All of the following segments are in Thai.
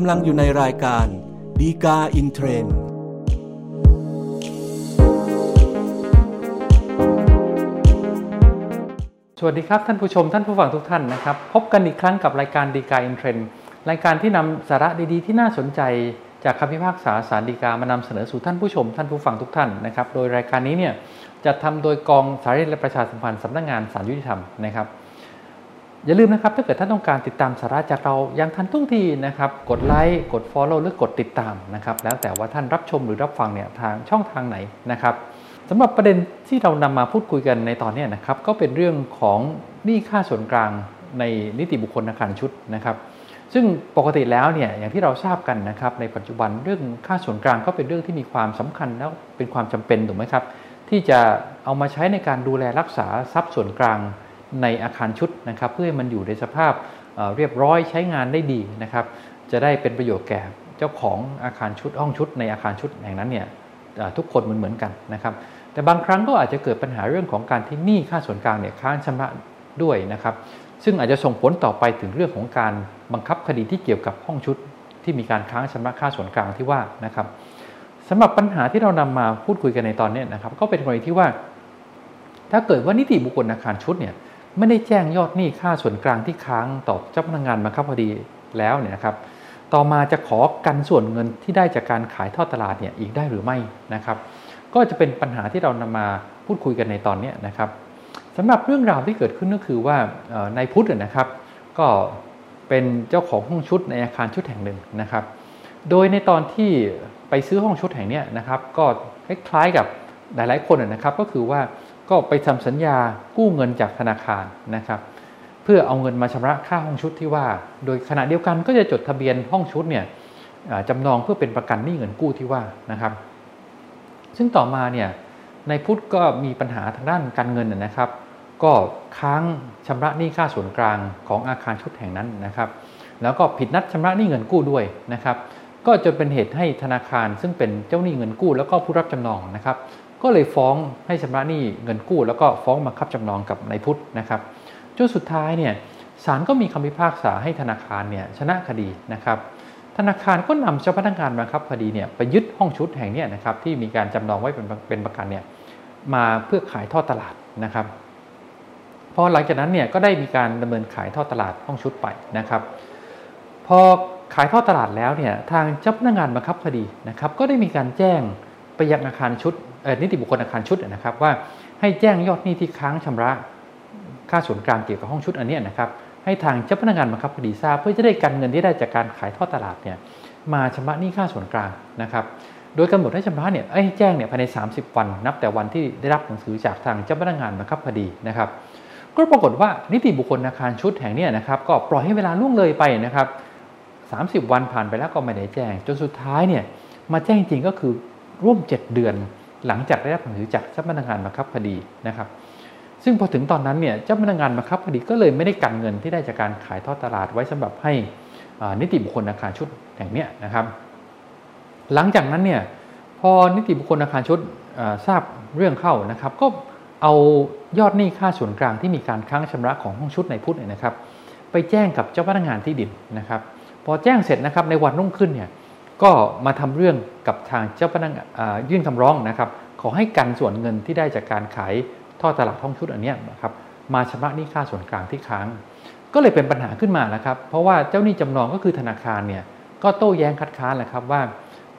กำลังอยู่ในรายการฎีกาอินเทรนด์สวัสดีครับ ท่านผู้ชมท่านผู้ฟังทุกท่านนะครับ พบกันอีกครั้งกับรายการฎีกาอินเทรนด์รายการที่นำสาระดีๆ ที่น่าสนใจจากคำพิพากษาศาลฎีกามานำเสนอสู่ท่านผู้ชม ท่านผู้ฟังทุกท่านนะครับโดยรายการนี้เนี่ยจะทำโดยกองสารและประชาสัมพันธ์สำนักงานศาลยุติธรรมนะครับ อย่าลืมนะครับถ้าเกิดท่านต้องการติดตามสาระจากเราอย่างทันท่วงทีนะครับ กดไลค์กด Follow หรือกดติดตามนะครับ แล้วแต่ว่าท่านรับชมหรือรับฟังเนี่ยทางช่องทางไหนนะครับสำหรับประเด็นที่เรานำมาพูดคุยกันในตอนนี้นะครับก็เป็นเรื่องของหนี้ค่าส่วนกลางในนิติบุคคลอาคารชุดนะครับซึ่งปกติแล้วเนี่ยอย่างที่เราทราบกันนะครับในปัจจุบันเรื่องค่าส่วนกลางก็เป็นเรื่องที่มีความสำคัญแล้วเป็นความจำเป็นถูกไหมครับที่จะเอามาใช้ในการดูแลรักษาทรัพย์ส่วนกลาง ในอาคารชุดนะครับ เพื่อให้มันอยู่ในสภาพเรียบร้อยใช้งานได้ดีนะครับ จะได้เป็นประโยชน์แก่เจ้าของอาคารชุดห้องชุด ในอาคารชุดแห่งนั้นเนี่ยทุกคนเหมือนเหมือนกันนะครับ แต่บางครั้งก็อาจจะเกิดปัญหาเรื่องของการที่หนี้ค่าส่วนกลางเนี่ยค้างชำระด้วยนะครับ ซึ่งอาจจะส่งผลต่อไปถึงเรื่องของการบังคับคดีที่เกี่ยวกับห้องชุด ที่มีการค้างชำระค่าส่วนกลางที่ว่านะครับสำหรับปัญหาที่เรานำมาพูดคุยกันในตอนนี้นะครับ ก็เป็นกรณีที่ว่า ถ้าเกิดว่านิติบุคคลอาคารชุดเนี่ย ไม่ได้แจ้งยอดหนี้ค่าส่วนกลางที่ค้างต่อเจ้าพนักงานบังคับคดีแล้วเนี่ยนะครับ ต่อมาจะขอกันส่วนเงินที่ได้จากการขายทอดตลาดเนี่ยอีกได้หรือไม่นะครับ ก็จะเป็นปัญหาที่เรานำมาพูดคุยกันในตอนนี้นะครับสำหรับเรื่องราวที่เกิดขึ้นก็คือว่านายพุทธนะครับ ก็เป็นเจ้าของห้องชุดในอาคารชุดแห่งหนึ่งนะครับ โดยในตอนที่ไปซื้อห้องชุดแห่งนี้นะครับ ก็คล้ายๆกับหลายๆคนนะครับ ก็คือว่า ก็ไปทำสัญญากู้เงินจากธนาคารนะครับ เพื่อเอาเงินมาชำระค่าห้องชุดที่ว่า โดยขณะเดียวกันก็จะจดทะเบียนห้องชุดเนี่ยจำนองเพื่อเป็นประกันหนี้เงินกู้ที่ว่านะครับ ซึ่งต่อมาเนี่ยในพุทธก็มีปัญหาทางด้านการเงินนะครับ ก็ค้างชำระหนี้ค่าส่วนกลางของอาคารชุดแห่งนั้นนะครับ แล้วก็ผิดนัดชำระหนี้เงินกู้ด้วยนะครับ ก็จนเป็นเหตุให้ธนาคารซึ่งเป็นเจ้าหนี้เงินกู้ แล้วก็ผู้รับจำนองนะครับ ก็เลยฟ้องให้ชำระหนี้เงินกู้ แล้วก็ฟ้องบังคับจำนองกับนายพุทธนะครับจนสุดท้ายเนี่ยศาลก็มีคำพิพากษาให้ธนาคารเนี่ยชนะคดีนะครับธนาคารก็นำเจ้าพนักงานบังคับคดีเนี่ยไปยึดห้องชุดแห่งนี้นะครับที่มีการจำนองไว้เป็นเป็นประกันเนี่ยมาเพื่อขายทอดตลาดนะครับพอหลังจากนั้นเนี่ยก็ได้มีการดำเนินขายทอดตลาดห้องชุดไปนะครับ พอขายทอดตลาดแล้วเนี่ยทางเจ้าพนักงานบังคับคดีนะครับ ก็ได้มีการแจ้ง ไปยังอาคารชุดนิติบุคคลอาคารชุดนะครับ ว่าให้แจ้งยอดหนี้ที่ค้างชำระ ค่าส่วนกลางเกี่ยวกับห้องชุดอันนี้นะครับ ให้ทางเจ้าพนักงานบังคับคดีทราบเพื่อจะได้กันเงินที่ได้จากการขายทอดตลาดเนี่ยมาชำระหนี้ค่าส่วนกลางนะครับ โดยกำหนดให้ชำระเนี่ยให้แจ้งเนี่ยภายใน 30 วันนับแต่วันที่ได้รับหนังสือจากทางเจ้าพนักงานบังคับคดีนะครับ ก็ปรากฏว่านิติบุคคลอาคารชุดแห่งนี้นะครับ ก็ปล่อยให้เวลาล่วงเลยไปนะครับ30 วันผ่านไปแล้วก็ไม่ได้แจ้ง จนสุดท้ายเนี่ยมาแจ้งจริงก็คือ ร่วม 7 เดือน หลังจากได้รับหนังสือจากเจ้าพนักงานบังคับคดีนะครับ ซึ่งพอถึงตอนนั้นเนี่ยเจ้าพนักงานบังคับคดีก็เลยไม่ได้กันเงินที่ได้จากการขายทอดตลาดไว้สำหรับให้นิติบุคคลอาคารชุดแห่งนี้นะครับ หลังจากนั้นเนี่ยพอนิติบุคคลอาคารชุดทราบเรื่องเข้านะครับ ก็เอายอดหนี้ค่าส่วนกลางที่มีการค้างชำระของห้องชุดในพุทธเนี่ยนะครับ ไปแจ้งกับเจ้าพนักงานที่ดินนะครับ พอแจ้งเสร็จนะครับในวันรุ่งขึ้นเนี่ย ก็มาทำเรื่องกับทางเจ้าพนักยื่นคำร้องนะครับ ขอให้กันส่วนเงินที่ได้จากการขายท่อตลาดท่องชุดอันนี้นะครับมาชำระหนี้ค่าส่วนกลางที่ค้าง ก็เลยเป็นปัญหาขึ้นมาแล้วครับ เพราะว่าเจ้าหนี้จำนองก็คือธนาคารเนี่ยก็โต้แย้งคัดค้านแหละครับว่า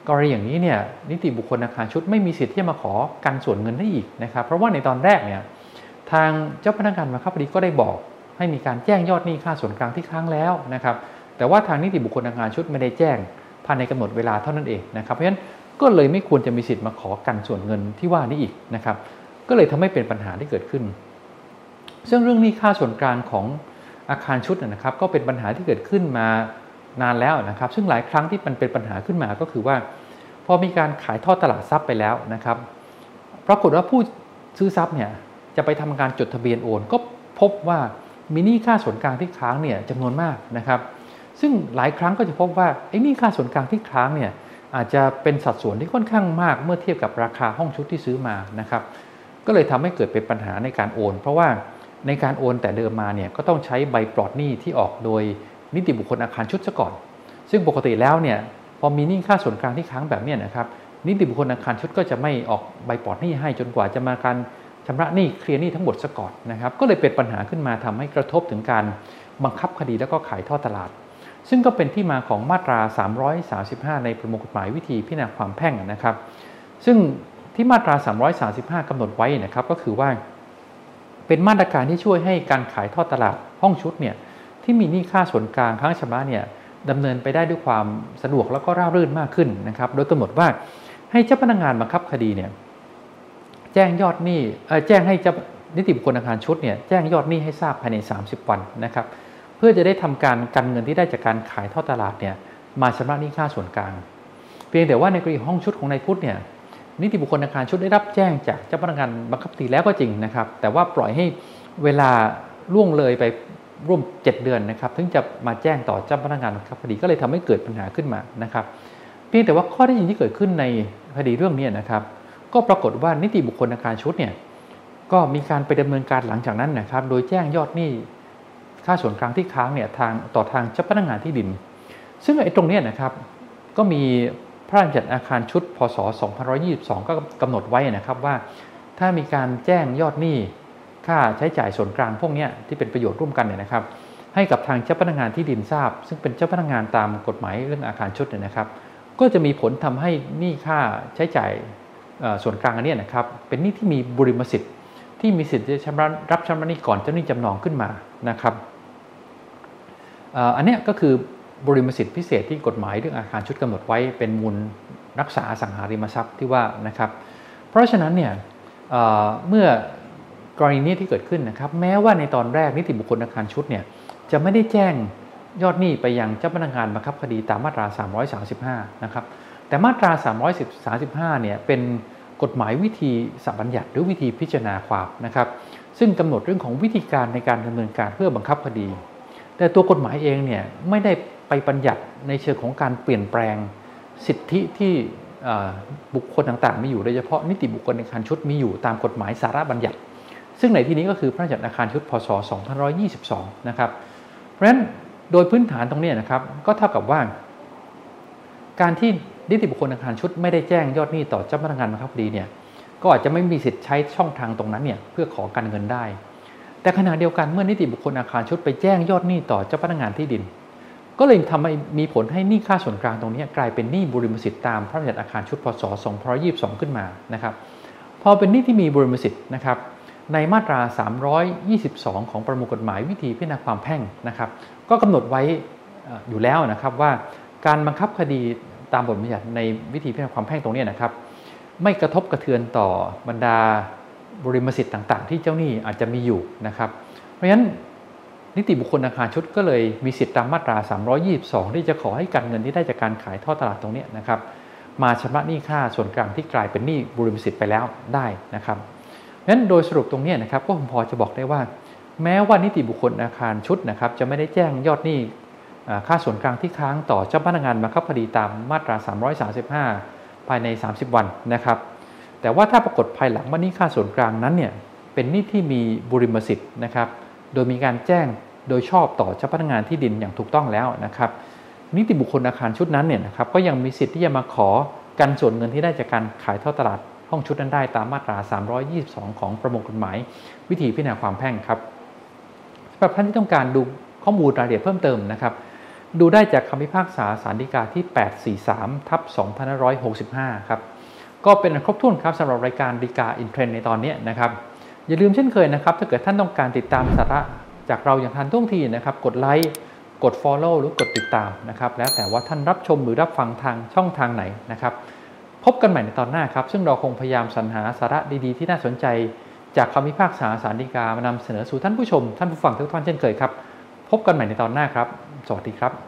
กรณีอย่างนี้เนี่ยนิติบุคคลอาคารชุดไม่มีสิทธิ์ที่จะมาขอกันส่วนเงินได้อีกนะครับ เพราะว่าในตอนแรกเนี่ยทางเจ้าพนักงานมาคับคดีก็ได้บอก ให้มีการแจ้งยอดหนี้ค่าส่วนกลางที่ค้างแล้วนะครับ แต่ว่าทางนิติบุคคลอาคารชุดไม่ได้แจ้ง ภายในกำหนดเวลาเท่านั้นเองนะครับเพราะฉะนั้นก็เลยไม่ควรจะมีสิทธิ์มาขอกันส่วนเงินที่ว่านี้อีกนะครับ ก็เลยทำให้เป็นปัญหาที่เกิดขึ้น ซึ่งเรื่องนี้ค่าส่วนกลางของอาคารชุดนะครับ ก็เป็นปัญหาที่เกิดขึ้นมานานแล้วนะครับ ซึ่งหลายครั้งที่มันเป็นปัญหาขึ้นมาก็คือว่า พอมีการขายทอดตลาดทรัพย์ไปแล้วนะครับปรากฏว่าผู้ซื้อทรัพย์เนี่ยจะไปทำการจดทะเบียนโอน ก็พบว่ามีหนี้ค่าส่วนกลางที่ค้างเนี่ยจำนวนมากนะครับ ซึ่งหลายครั้งก็จะพบว่าไอ้นี่ค่าส่วนกลางที่ค้างเนี่ยอาจจะเป็นสัดส่วนที่ค่อนข้างมากเมื่อเทียบกับราคาห้องชุดที่ซื้อมานะครับ ก็เลยทำให้เกิดเป็นปัญหาในการโอน เพราะว่าในการโอนแต่เดิมมาเนี่ยก็ต้องใช้ใบปลอดหนี้ที่ออกโดยนิติบุคคลอาคารชุดซะก่อน ซึ่งปกติแล้วเนี่ยพอมีหนี้ค่าส่วนกลางที่ค้างแบบนี้นะครับนิติบุคคลอาคารชุดก็จะไม่ออกใบปลอดหนี้ให้จนกว่าจะมาการชำระหนี้เคลียร์หนี้ทั้งหมดซะก่อนนะครับ ก็เลยเป็นปัญหาขึ้นมาทำให้กระทบถึงการบังคับคดีแล้วก็ขายท่อตลาด ซึ่งก็เป็นที่มาของมาตรา 335 ในประมวลกฎหมายวิธีพิจารณาความแพ่งนะครับ ซึ่งที่มาตรา 335กำหนดไว้นะครับก็คือว่าเป็นมาตรการที่ช่วยให้การขายทอดตลาดห้องชุดเนี่ยที่มีหนี้ค่าส่วนกลางค้างชำระเนี่ยดำเนินไปได้ด้วยความสะดวกแล้วก็ราบรื่นมากขึ้นนะครับ โดยกำหนดว่าให้เจ้าพนักงานบังคับคดีเนี่ยแจ้งยอดหนี้แจ้งให้เจ้านิติบุคคลอาคารชุดเนี่ยแจ้งยอดหนี้ให้ทราบภายใน 30 วันนะครับ เพื่อจะได้ทำการกันเงินที่ได้จากการขายทอดตลาดเนี่ยมาชำระหนี้ค่าส่วนกลาง เพียงแต่ว่าในกรณีห้องชุดของนายพุทธเนี่ยนิติบุคคลอาคารชุดได้รับแจ้งจากเจ้าพนักงานบังคับคดีแล้วก็จริงนะครับ แต่ว่าปล่อยให้เวลาล่วงเลยไปร่วม 7 เดือนนะครับ ถึงจะมาแจ้งต่อเจ้าพนักงานบังคับคดีก็เลยทำให้เกิดปัญหาขึ้นมานะครับ เพียงแต่ว่าข้อได้ยินที่เกิดขึ้นในคดีเรื่องนี้นะครับ ก็ปรากฏว่านิติบุคคลอาคารชุดเนี่ยก็มีการไปดำเนินการหลังจากนั้นนะครับ โดยแจ้งยอดหนี้ ค่าส่วนกลางที่ค้างเนี่ยทางต่อทางเจ้าพนักงานที่ดิน ซึ่งไอ้ตรงนี้นะครับก็มีพระราชบัญญัติอาคารชุด พศ 2522 ก็กำหนดไว้นะครับว่า ถ้ามีการแจ้งยอดหนี้ค่าใช้จ่ายส่วนกลางพวกนี้ที่เป็นประโยชน์ร่วมกันเนี่ยนะครับ ให้กับทางเจ้าพนักงานที่ดินทราบ ซึ่งเป็นเจ้าพนักงานตามกฎหมายเรื่องอาคารชุดเนี่ยนะครับ ก็จะมีผลทำให้หนี้ค่าใช้จ่ายส่วนกลางอันนี้นะครับ เป็นหนี้ที่มีบุริมสิทธิ์ที่มีสิทธิ์จะชำระรับชำระหนี้ก่อนเจ้าหนี้จำนองขึ้นมานะครับ อันนี้ก็คือบริมสิทธิพิเศษที่กฎหมายเรื่องอาคารชุดกำหนดไว้เป็นมูลรักษาสังหาริมทรัพย์ที่ว่านะครับ เพราะฉะนั้นเนี่ยเมื่อกรณีนี้ที่เกิดขึ้นนะครับ แม้ว่าในตอนแรกนิติบุคคลอาคารชุดเนี่ยจะไม่ได้แจ้งยอดหนี้ไปยังเจ้าพนักงานบังคับคดีตามมาตรา 335 นะครับ แต่มาตรา 335 เนี่ยเป็นกฎหมายวิธีสัมบัญญัติหรือวิธีพิจารณาความนะครับ ซึ่งกำหนดเรื่องของวิธีการในการดำเนินการเพื่อบังคับคดี แต่ตัวกฎหมายเองเนี่ยไม่ได้ไปบัญญัติในเชิงของการเปลี่ยนแปลงสิทธิที่บุคคลต่างๆมีอยู่โดยเฉพาะนิติบุคคลในอาคารชุดมีอยู่ตามกฎหมายสาระบัญญัติ ซึ่งในที่นี้ก็คือพระราชบัญญัติอาคารชุดพศ 2522 นะครับ เพราะฉะนั้นโดยพื้นฐานตรงนี้นะครับก็เท่ากับว่า การที่นิติบุคคลอาคารชุดไม่ได้แจ้งยอดหนี้ต่อเจ้าพนักงานบังคับคดีเนี่ยก็อาจจะไม่มีสิทธิ์ใช้ช่องทางตรงนั้นเนี่ยเพื่อขอการเงินได้ แต่ขณะเดียวกันเมื่อนิติบุคคลอาคารชุดไปแจ้งยอดหนี้ต่อเจ้าพนักงานที่ดิน ก็เลยทำให้มีผลให้หนี้ค่าส่วนกลางตรงนี้กลายเป็นหนี้บุริมสิทธิ์ตามพระราชบัญญัติอาคารชุดพศ2522 ขึ้นมานะครับพอเป็นหนี้ที่มีบุริมสิทธิ์นะครับในมาตรา 322 ของประมวลกฎหมายวิธีพิจารณาความแพ่งนะครับก็กำหนดไว้อยู่แล้วนะครับว่าการบังคับคดีตามบทบัญญัติในวิธีพิจารณาความแพ่งตรงนี้นะครับ ไม่กระทบกระเทือนต่อบรรดา บริมสิทธิ์ต่าง ๆ ที่เจ้าหนี้อาจจะมีอยู่นะครับ เพราะฉะนั้นนิติบุคคลอาคารชุดก็เลยมีสิทธิตามมาตรา 322 ที่จะขอให้การเงินที่ได้จากการขายท่อตลาดตรงนี้นะครับมาชำระหนี้ค่าส่วนกลางที่กลายเป็นหนี้บริมสิทธิ์ไปแล้วได้นะครับนั้นโดยสรุปตรงนี้นะครับก็ผมพอจะบอกได้ว่า แม้ว่านิติบุคคลอาคารชุดนะครับจะไม่ได้แจ้งยอดหนี้ค่าส่วนกลางที่ค้างต่อเจ้าพนักงานบังคับคดีตามมาตรา 335 ภายใน 30 วันนะครับ แต่ว่าถ้าปรากฏภายหลังว่านี้ค่าส่วนกลางนั้นเนี่ยเป็นหนี้ที่มีบุริมสิทธิ์นะครับ โดยมีการแจ้งโดยชอบต่อเจ้าพนักงานที่ดินอย่างถูกต้องแล้วนะครับนิติบุคคลอาคารชุดนั้นเนี่ยนะครับก็ยังมีสิทธิ์ที่จะมาขอกันส่วนเงินที่ได้จากการขายทอดตลาดห้องชุดนั้นได้ตามมาตรา 322 ของประมวลกฎหมาย วิธีพิจารณาความแพ่งครับสำหรับท่านที่ต้องการดูข้อมูลรายละเอียดเพิ่มเติมนะครับ ดูได้จากคำพิพากษาสารดีกาที่ 843 ทับ 2565 ครับ ก็เป็นครบถ้วนครับสำหรับรายการดีกาอินเทรนในตอนนี้นะครับอย่าลืมเช่นเคยนะครับ ถ้าเกิดท่านต้องการติดตามสาระจากเราอย่างทันท่วงทีนะครับ กดไลค์กด Follow หรือกดติดตามนะครับ แล้วแต่ว่าท่านรับชมหรือรับฟังทางช่องทางไหนนะครับ พบกันใหม่ในตอนหน้าครับ ซึ่งเราคงพยายามสรรหาสาระดีๆ ที่น่าสนใจ จากคำพิพากษาสารดีกามานำเสนอสู่ท่านผู้ชม ท่านผู้ฟังทุกท่านเช่นเคยครับ พบกันใหม่ในตอนหน้าครับ สวัสดีครับ